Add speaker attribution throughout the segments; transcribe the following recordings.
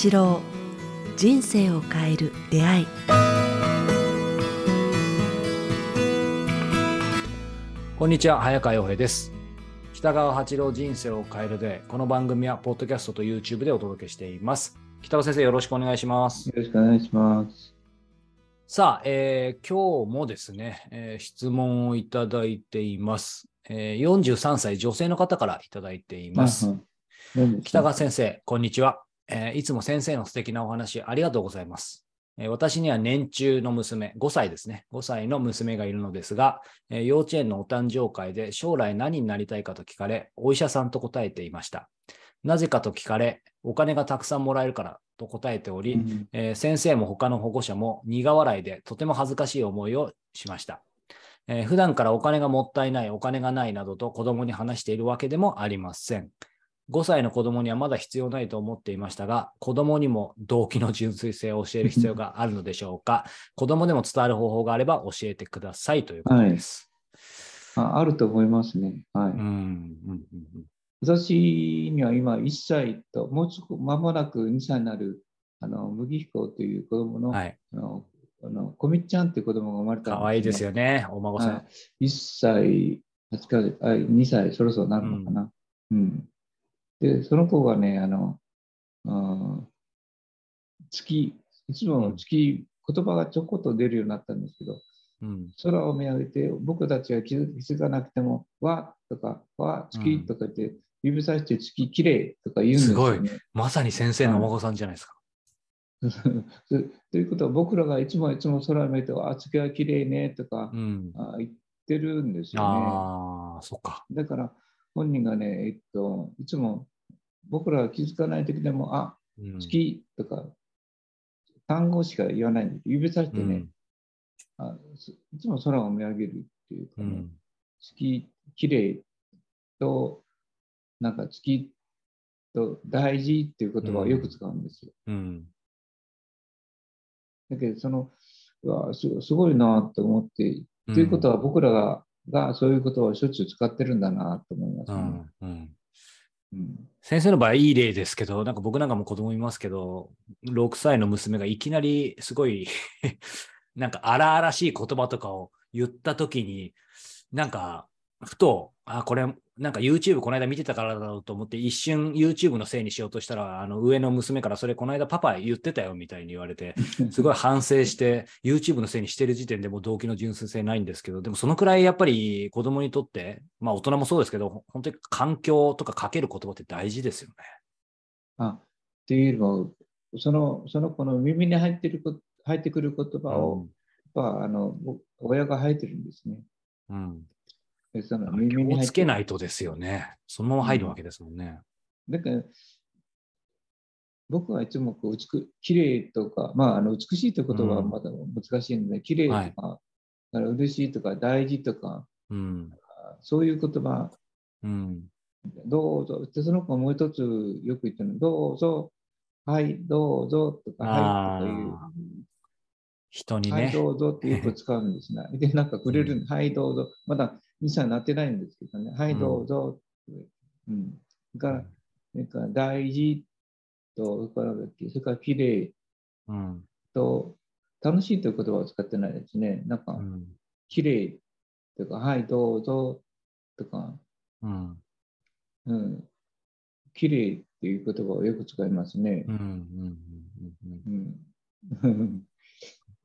Speaker 1: 八郎人生を変える出会い。
Speaker 2: こんにちは早川洋平です。北川八郎人生を変えるでこの番組はポッドキャストと YouTube でお届けしています。北川先生よろしくお願いします。
Speaker 3: よろしくお願いします。
Speaker 2: さあ、えー今日もですね、えー質問をいただいています、えー43歳女性の方からいただいています、
Speaker 3: はいはい。何ですか？
Speaker 2: 北川先生、こんにちは、えーいつも先生の素敵なお話ありがとうございます。えー私には年中の娘、5歳ですね。5歳の娘がいるのですが、えー幼稚園のお誕生会で将来何になりたいかと聞かれ、お医者さんと答えていました。なぜかと聞かれ、お金がたくさんもらえるからと答えており、
Speaker 3: うん
Speaker 2: えー先生も他の保護者も苦笑いでとても恥ずかしい思いをしました。えー普段からお金がもったいない、お金がないなどと子供に話しているわけでもありません。5歳の子供にはまだ必要ないと思っていましたが、子供にも動機の純粋性を教える必要があるのでしょうか？子供でも伝わる方法があれば教えてくださいということです。
Speaker 3: ああると思いますね。はい。
Speaker 2: うんうんうん
Speaker 3: 私には今1歳と、もうちょっと間もなく2歳になる、あの、麦彦という子供の、
Speaker 2: うんはい。
Speaker 3: あの、あのコミッちゃんっていう子供が生まれたん
Speaker 2: かわいいですよね、お孫さん。
Speaker 3: はい、1歳、8ヶ月、あ2歳、そろそろなるのかな。うん。で、その子がね、あの、うん月、いつも月、言葉がちょこっと出るようになったんですけど、
Speaker 2: うん
Speaker 3: 空を見上げて、僕たちが気づ気づかなくても、わとか、わ、月とか言って、指さして月きれいとか言うんですよね。
Speaker 2: まさに先生のお孫さんじゃないですか。
Speaker 3: ということは、僕らがいつもいつも空を見て、あ、月はきれいねとか、
Speaker 2: うん。
Speaker 3: あ言ってるんですよね。
Speaker 2: ああ、そっか。
Speaker 3: だから、本人がね、えっと、いつも僕らが気づかない時でも、あ、
Speaker 2: うん。
Speaker 3: 月とか、単語しか言わないんです。指さしてね、
Speaker 2: うん。
Speaker 3: あすいつも空を見上げるっていうかね、
Speaker 2: うん。
Speaker 3: 月、きれいと、なんか月と大事っていう言葉をよく使うんですよ。
Speaker 2: うん。
Speaker 3: だけど、その、うわすすごいなと思って、ということは僕らががそういう言葉をしょっちゅう使ってるんだなと思いますね。
Speaker 2: うんうん
Speaker 3: うん
Speaker 2: 先生の場合いい例ですけど、なんか僕なんかも子供いますけど、6歳の娘がいきなりすごい なんか荒々しい言葉とかを言ったときに、なんかふと、あ、これなんか YouTube この間見てたからだろうと思って一瞬 YouTube のせいにしようとしたら、あの上の娘からそれこの間パパ言ってたよみたいに言われて、すごい反省して、YouTube のせいにしてる時点でもう動機の純粋性ないんですけど、でもそのくらいやっぱり子供にとって、まあ大人もそうですけど、ほ本当に環境とかかける言葉って大事ですよね。
Speaker 3: あっていうよりも、そのその子の耳に入ってるこ入ってくる言葉を、やっぱあのぼ親が入ってるんですね。
Speaker 2: うん。
Speaker 3: でその
Speaker 2: うん。
Speaker 3: 耳に
Speaker 2: つけないとですよね。そのまま入るわけですもんね。
Speaker 3: だから、僕はいつもこう美きれいとか、まあ、あの美しいという言葉はまだ難しいので、綺麗とか、だから嬉しいとか、大事とか、
Speaker 2: うん。
Speaker 3: そういう言葉、
Speaker 2: うん。
Speaker 3: どうぞ、でその子がもう一つよく言ってるの、どうぞ、はい、どうぞとか、はいとかいう。
Speaker 2: あ人に
Speaker 3: はい、
Speaker 2: ね。
Speaker 3: どうぞってよく使うんですね。で、なんかくれるはい、どうぞ。まだ2歳になってないんですけどね。はい、どうぞ。うん。それから、それから大事と、それから、それから綺麗
Speaker 2: うん。
Speaker 3: と、楽しいという言葉を使ってないですね。なんか
Speaker 2: う、ん。
Speaker 3: 綺麗とか、はい、どうぞとか、
Speaker 2: うん。
Speaker 3: うん。綺麗っていう言葉をよく使いますね
Speaker 2: うん。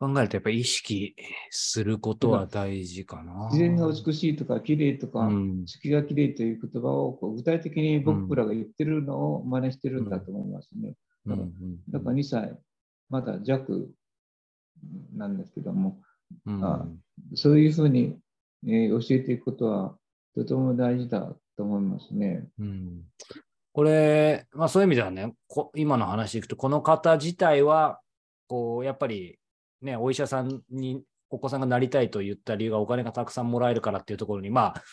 Speaker 2: 考えるとやっぱり意識することは大事かな。
Speaker 3: 自然が美しいとか、綺麗とか、
Speaker 2: うん。
Speaker 3: 月が綺麗という言葉をこう具体的に僕らが言ってるのを真似してるんだと思いますね。だから2歳、まだ弱なんですけども、
Speaker 2: うん
Speaker 3: あそういうふうに、えー教えていくことはとても大事だと思いますね。
Speaker 2: うんこれ、まあそういう意味ではね、こ今の話でいくと、この方自体は、こう、やっぱりね、お医者さんにお子さんがなりたいと言った理由がお金がたくさんもらえるからっていうところに、まあ、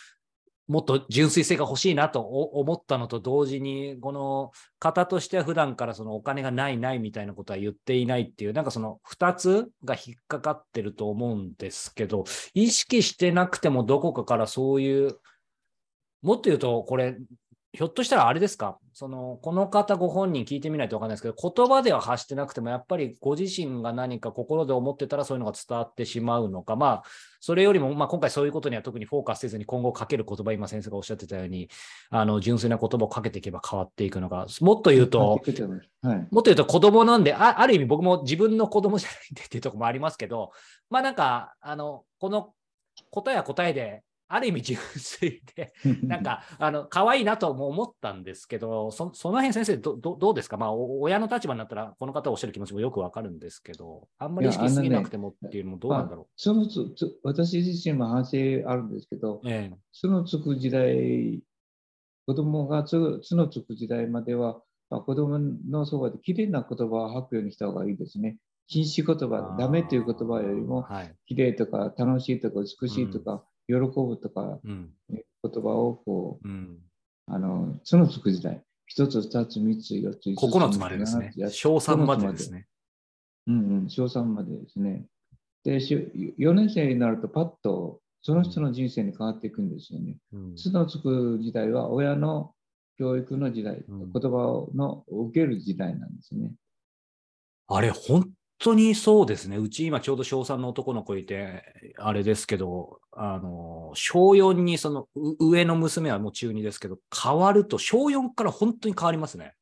Speaker 2: もっと純粋性が欲しいなと思ったのと同時に、この方としては普段からそのお金がないないみたいなことは言っていないっていう、なんかその2つが引っかかってると思うんですけど、意識してなくてもどこかからそういう、もっと言うと、これ、ひょっとしたらあれですか？その、この方ご本人聞いてみないとわかんないですけど、言葉では発してなくても、やっぱりご自身が何か心で思ってたらそういうのが伝わってしまうのか、まあ、それよりも、まあ、今回そういうことには特にフォーカスせずに今後かける言葉、今先生がおっしゃってたように、あの、純粋な言葉をかけていけば変わっていくのか、もっと言うと、
Speaker 3: はい、
Speaker 2: もっと言うと子供なんで、あある意味僕も自分の子供じゃないんでっていうところもありますけど、まあなんか、あの、この答えは答えで、ある意味純粋で、なんか、あの、可愛いなとも思ったんですけど、そその辺先生ど、どどうですか？まあ、親の立場になったら、この方おっしゃる気持ちもよくわかるんですけど、あんまり意識しすぎなくてもっていうのもどうなんだろう？
Speaker 3: そのつつ私自身も反省あるんですけど、ええ、そのつく時代、子供がつつのつく時代までは、まあ、子供のそばできれいな言葉を吐くようにした方がいいですね。禁止言葉、ダメという言葉よりも、きれいとか楽しいとか美しいとか、喜ぶとか、うん、言葉をこう、うん、あの、そのつく時代、一つ、二つ、三つ、四つ、五つ。
Speaker 2: 九つまでですね。小三までですね。
Speaker 3: うんうん、小三までですね。で、4年生になるとパッとその人の人生に変わっていくんですよね。うん、つのつく時代は親の教育の時代、うん、言葉の受ける時代なんですね。
Speaker 2: あれ、本当にそうですね。うち今ちょうど小3の男の子いて、あれですけど、あの、小4にその上の娘はもう中2ですけど、変わると小4から本当に変わりますね。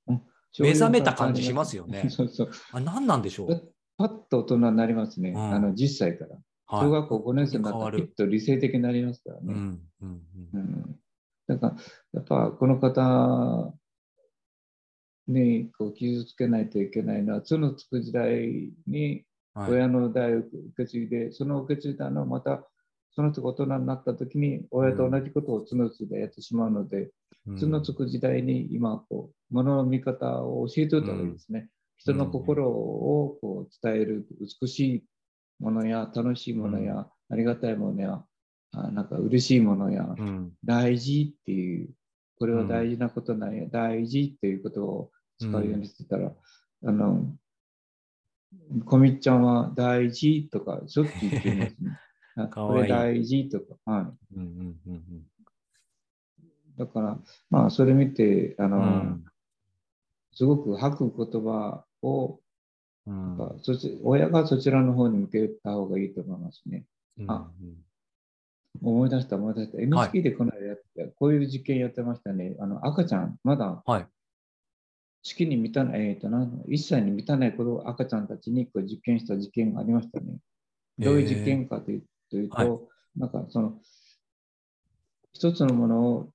Speaker 2: 目覚めた感じしますよね。
Speaker 3: そうそう。
Speaker 2: あ何なんでしょう？
Speaker 3: パッと大人になりますね。うん、あの10歳から。小学校5年生になったらきっと理性的になりますからね。うんうんうん、だからやっぱこの方にこう傷つけないといけないのは、角つく時代に親の代を受け継いで、はい、その受け継いだのをまたその人が大人になった時に親と同じことを角ついでやってしまうので、うん、角つく時代に今こう、ものの見方を教えておいた方がいいですね。うん、人の心をこう伝える美しいものや楽しいものや、うん、ありがたいものや、あなんか嬉しいものや、大事っていう、これは大事なことなんや、大事っていうことを使うようにしてたら、うん、あの、こみっちゃんは大事とか、しょっちゅう言ってますね。これ大事とか、はい。うんうんうんうん、だから、まあ、それ見て、あの、うん、すごく吐く言葉を、うん、そち親がそちらの方に向けた方がいいと思いますね。うん、あ思い出した、思い出した。NHK でこの間やって、はい、こういう実験やってましたね。あの赤ちゃん、まだ、はい、月に満たない、えーと、1歳に満たない子供赤ちゃんたちにこう実験した実験がありましたね。どういう実験かというと、えーはい、なんかその、一つのものを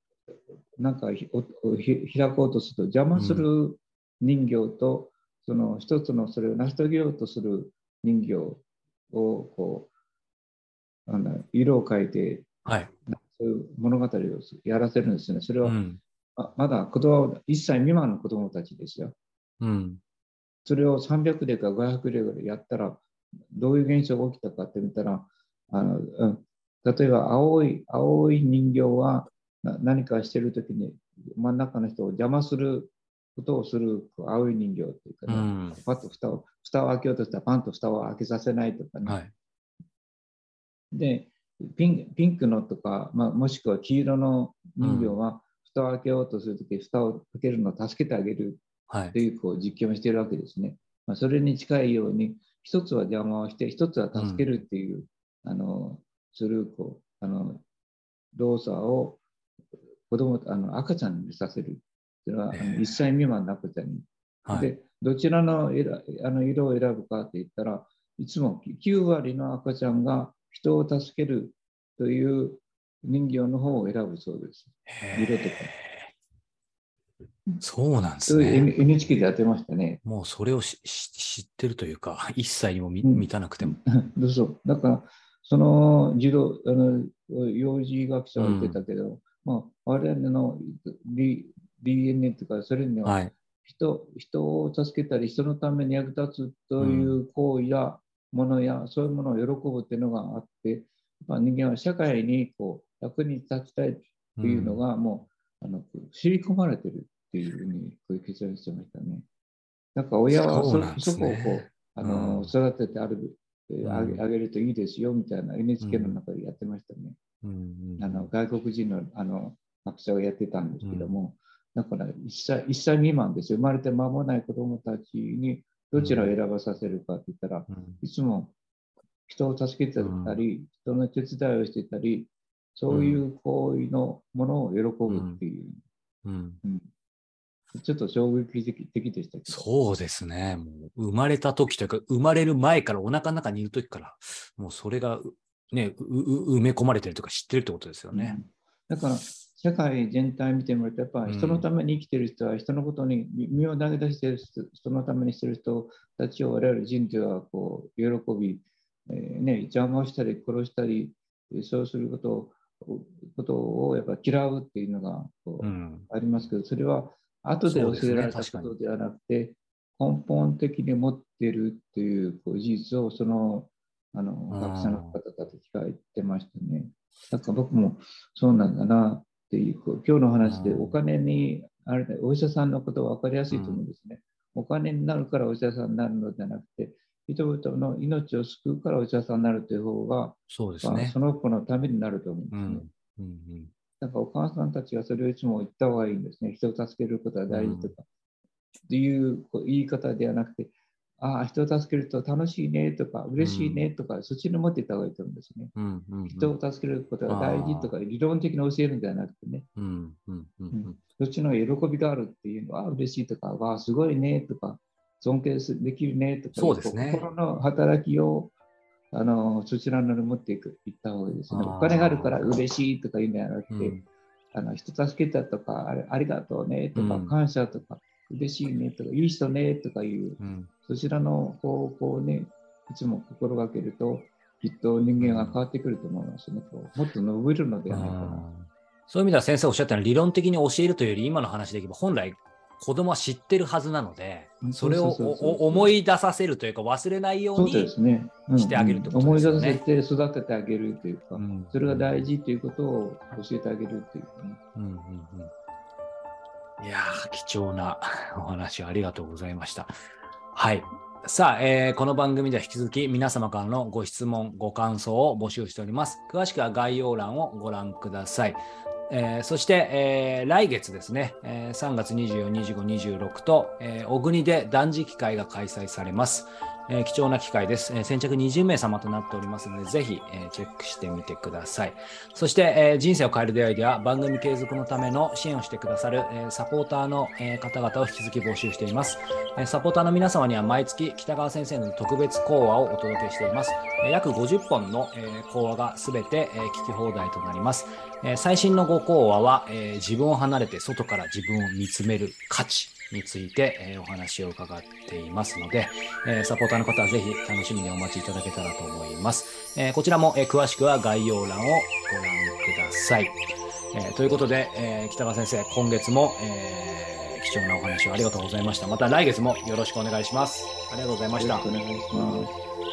Speaker 3: なんか開こうとすると邪魔する人形と、うん、その一つのそれを成し遂げようとする人形をこうなんだ色を変えて、はい、そういう物語をやらせるんですね。それは、うんあまだ子供1歳未満の子供たちですよ。うん、それを300例か500例ぐらいやったら、どういう現象が起きたかって見たら、あのうん、例えば青い青い人形は何かしてるときに真ん中の人を邪魔することをする青い人形っていうかね、うん、パッと蓋を蓋を開けようとしたらパンと蓋を開けさせないとかね。はい、でピンピンクのとか、まあ、もしくは黄色の人形は、蓋を開けようとするとき、蓋を開けるのを助けてあげるというこう実験をしているわけですね。まあ、それに近いように、一つは邪魔をして、一つは助けるっていう、うん、あのするこうあの動作を子供あの赤ちゃんにさせる。それはあの1歳未満の赤ちゃんに。はい、で、どちらのあの色を選ぶかって言ったらいつも9割の赤ちゃんが人を助けるという人形の方を選ぶそうです。色とか。
Speaker 2: そうなんですね。
Speaker 3: NHK でやってましたね。
Speaker 2: もうそれを知ってるというか、一切にも見,、満たなくても。
Speaker 3: どうぞ。だから、その児童、あの幼児学者は言ってたけど、うん、まあ、我々の D DNA とか、それには人、はい、人を助けたり、人のために役立つという行為やものや、うん、そういうものを喜ぶっていうのがあって、まあ、人間は社会にこう役に立ちたいっていうのがもう、うん、あの知り込まれてるっていうふうにこういう結論してましたね。なんか親はそ,、ね、そこをこうあの、うん、育ててある、あげあげるといいですよみたいな NHK の中でやってましたね。うん、あの外国人のあの学者がやってたんですけども、だから1歳 ,1 歳未満ですよ。生まれて間もない子供たちにどちらを選ばさせるかって言ったら、
Speaker 2: うん。
Speaker 3: いつも人を助けてたり、人の手伝いをしてたり、そういう行為のものを喜ぶっていう、
Speaker 2: うん
Speaker 3: うんちょっと衝撃的的でしたけど。
Speaker 2: そうですね。もう生まれた時というか、生まれる前からお腹の中にいる時から、もうそれがうね、うう埋め込まれてるとか知ってるってことですよね。
Speaker 3: うんだから、社会全体見てみると、やっぱり人のために生きてる人は、人のことに身を投げ出してる人人のためにしてる人たちを我々人類はこう喜び、えーね、邪魔をしたり殺したり、えーそうすることをことをやっぱ嫌うっていうのが。ありますけど、それは後で教えられたことではなくて、根本的に持ってるっていうこう事実を、その、あの、
Speaker 2: ん
Speaker 3: 学者の方たちが言ってましたね。だから僕もそうなんだなっていう、今日の話で
Speaker 2: うん
Speaker 3: お金に、あれだ、お医者さんのことは分かりやすいと思うんですね。お金になるからお医者さんになるのではなくて、人々の命を救うからお医者さんになるという方が、まあ
Speaker 2: そうですね
Speaker 3: そ。の子のためになると思うんですね。
Speaker 2: うん。うん
Speaker 3: なんかお母さんたちがそれをいつも言った方がいいんですね。人を助けることは大事とか。っていう言い方ではなくて、ああ、人を助けると楽しいねとか、嬉しいねとか、そっちに持っていった方がいいと思うんですね。
Speaker 2: うん。うんうん
Speaker 3: 人を助けることが大事とか、理論的に教えるんではなくてね、
Speaker 2: うんうんうんうん
Speaker 3: そっちの喜びがあるっていうのは、あ嬉しいとか、わあ、すごいねとか、尊敬すできるねとか、
Speaker 2: そうですね。
Speaker 3: 心の働きをあのそちらのに持っていくいった方がいいですね。お金があるから嬉しいとか言うんではなくて、
Speaker 2: うん。
Speaker 3: あの人助けたとかあれ、ありがとうねとか、
Speaker 2: うん。
Speaker 3: 感謝とか、嬉しいねとか、いい人ねとかいう、
Speaker 2: うん。
Speaker 3: そちらの方向をね、いつも心がけると、きっと人間が変わってくると思いますね。もっと伸びるのではないかな。
Speaker 2: うんそういう意味では先生おっしゃったように理論的に教えるというより今の話でいけば本来子供は知ってるはずなので
Speaker 3: うん
Speaker 2: それを思い出させるというか忘れないようにしてあげるってこと
Speaker 3: 思い
Speaker 2: ですよね
Speaker 3: 出させて育ててあげるというか、
Speaker 2: うん
Speaker 3: それが大事ということを教えてあげるというかね。
Speaker 2: うんうんうんいやー貴重なお話をありがとうございました。はい。さあ、えーこの番組では引き続き皆様からのご質問、ご感想を募集しております。詳しくは概要欄をご覧ください。えーそして、えー来月ですね、えー3月24、25、26と、えー小国で断食会が開催されます。えー貴重な機会です、えー先着20名様となっておりますので、ぜひ、えーチェックしてみてください。そして、えー人生を変える出会いでは番組継続のための支援をしてくださる、えーサポーターの、えー方々を引き続き募集しています。えーサポーターの皆様には毎月北川先生の特別講話をお届けしています。えー約50本の、えー講話がすべて、えー聞き放題となります。えー最新のご講話は、えー自分を離れて外から自分を見つめる価値について、えーお話を伺っていますので、えーサポーターの方はぜひ楽しみにお待ちいただけたらと思います。えーこちらも、えー詳しくは概要欄をご覧ください。えーということで、えー北川先生、今月も、えー貴重なお話をありがとうございました。また来月もよろしくお願いします。ありがとうございました
Speaker 3: よろし。くお願いします。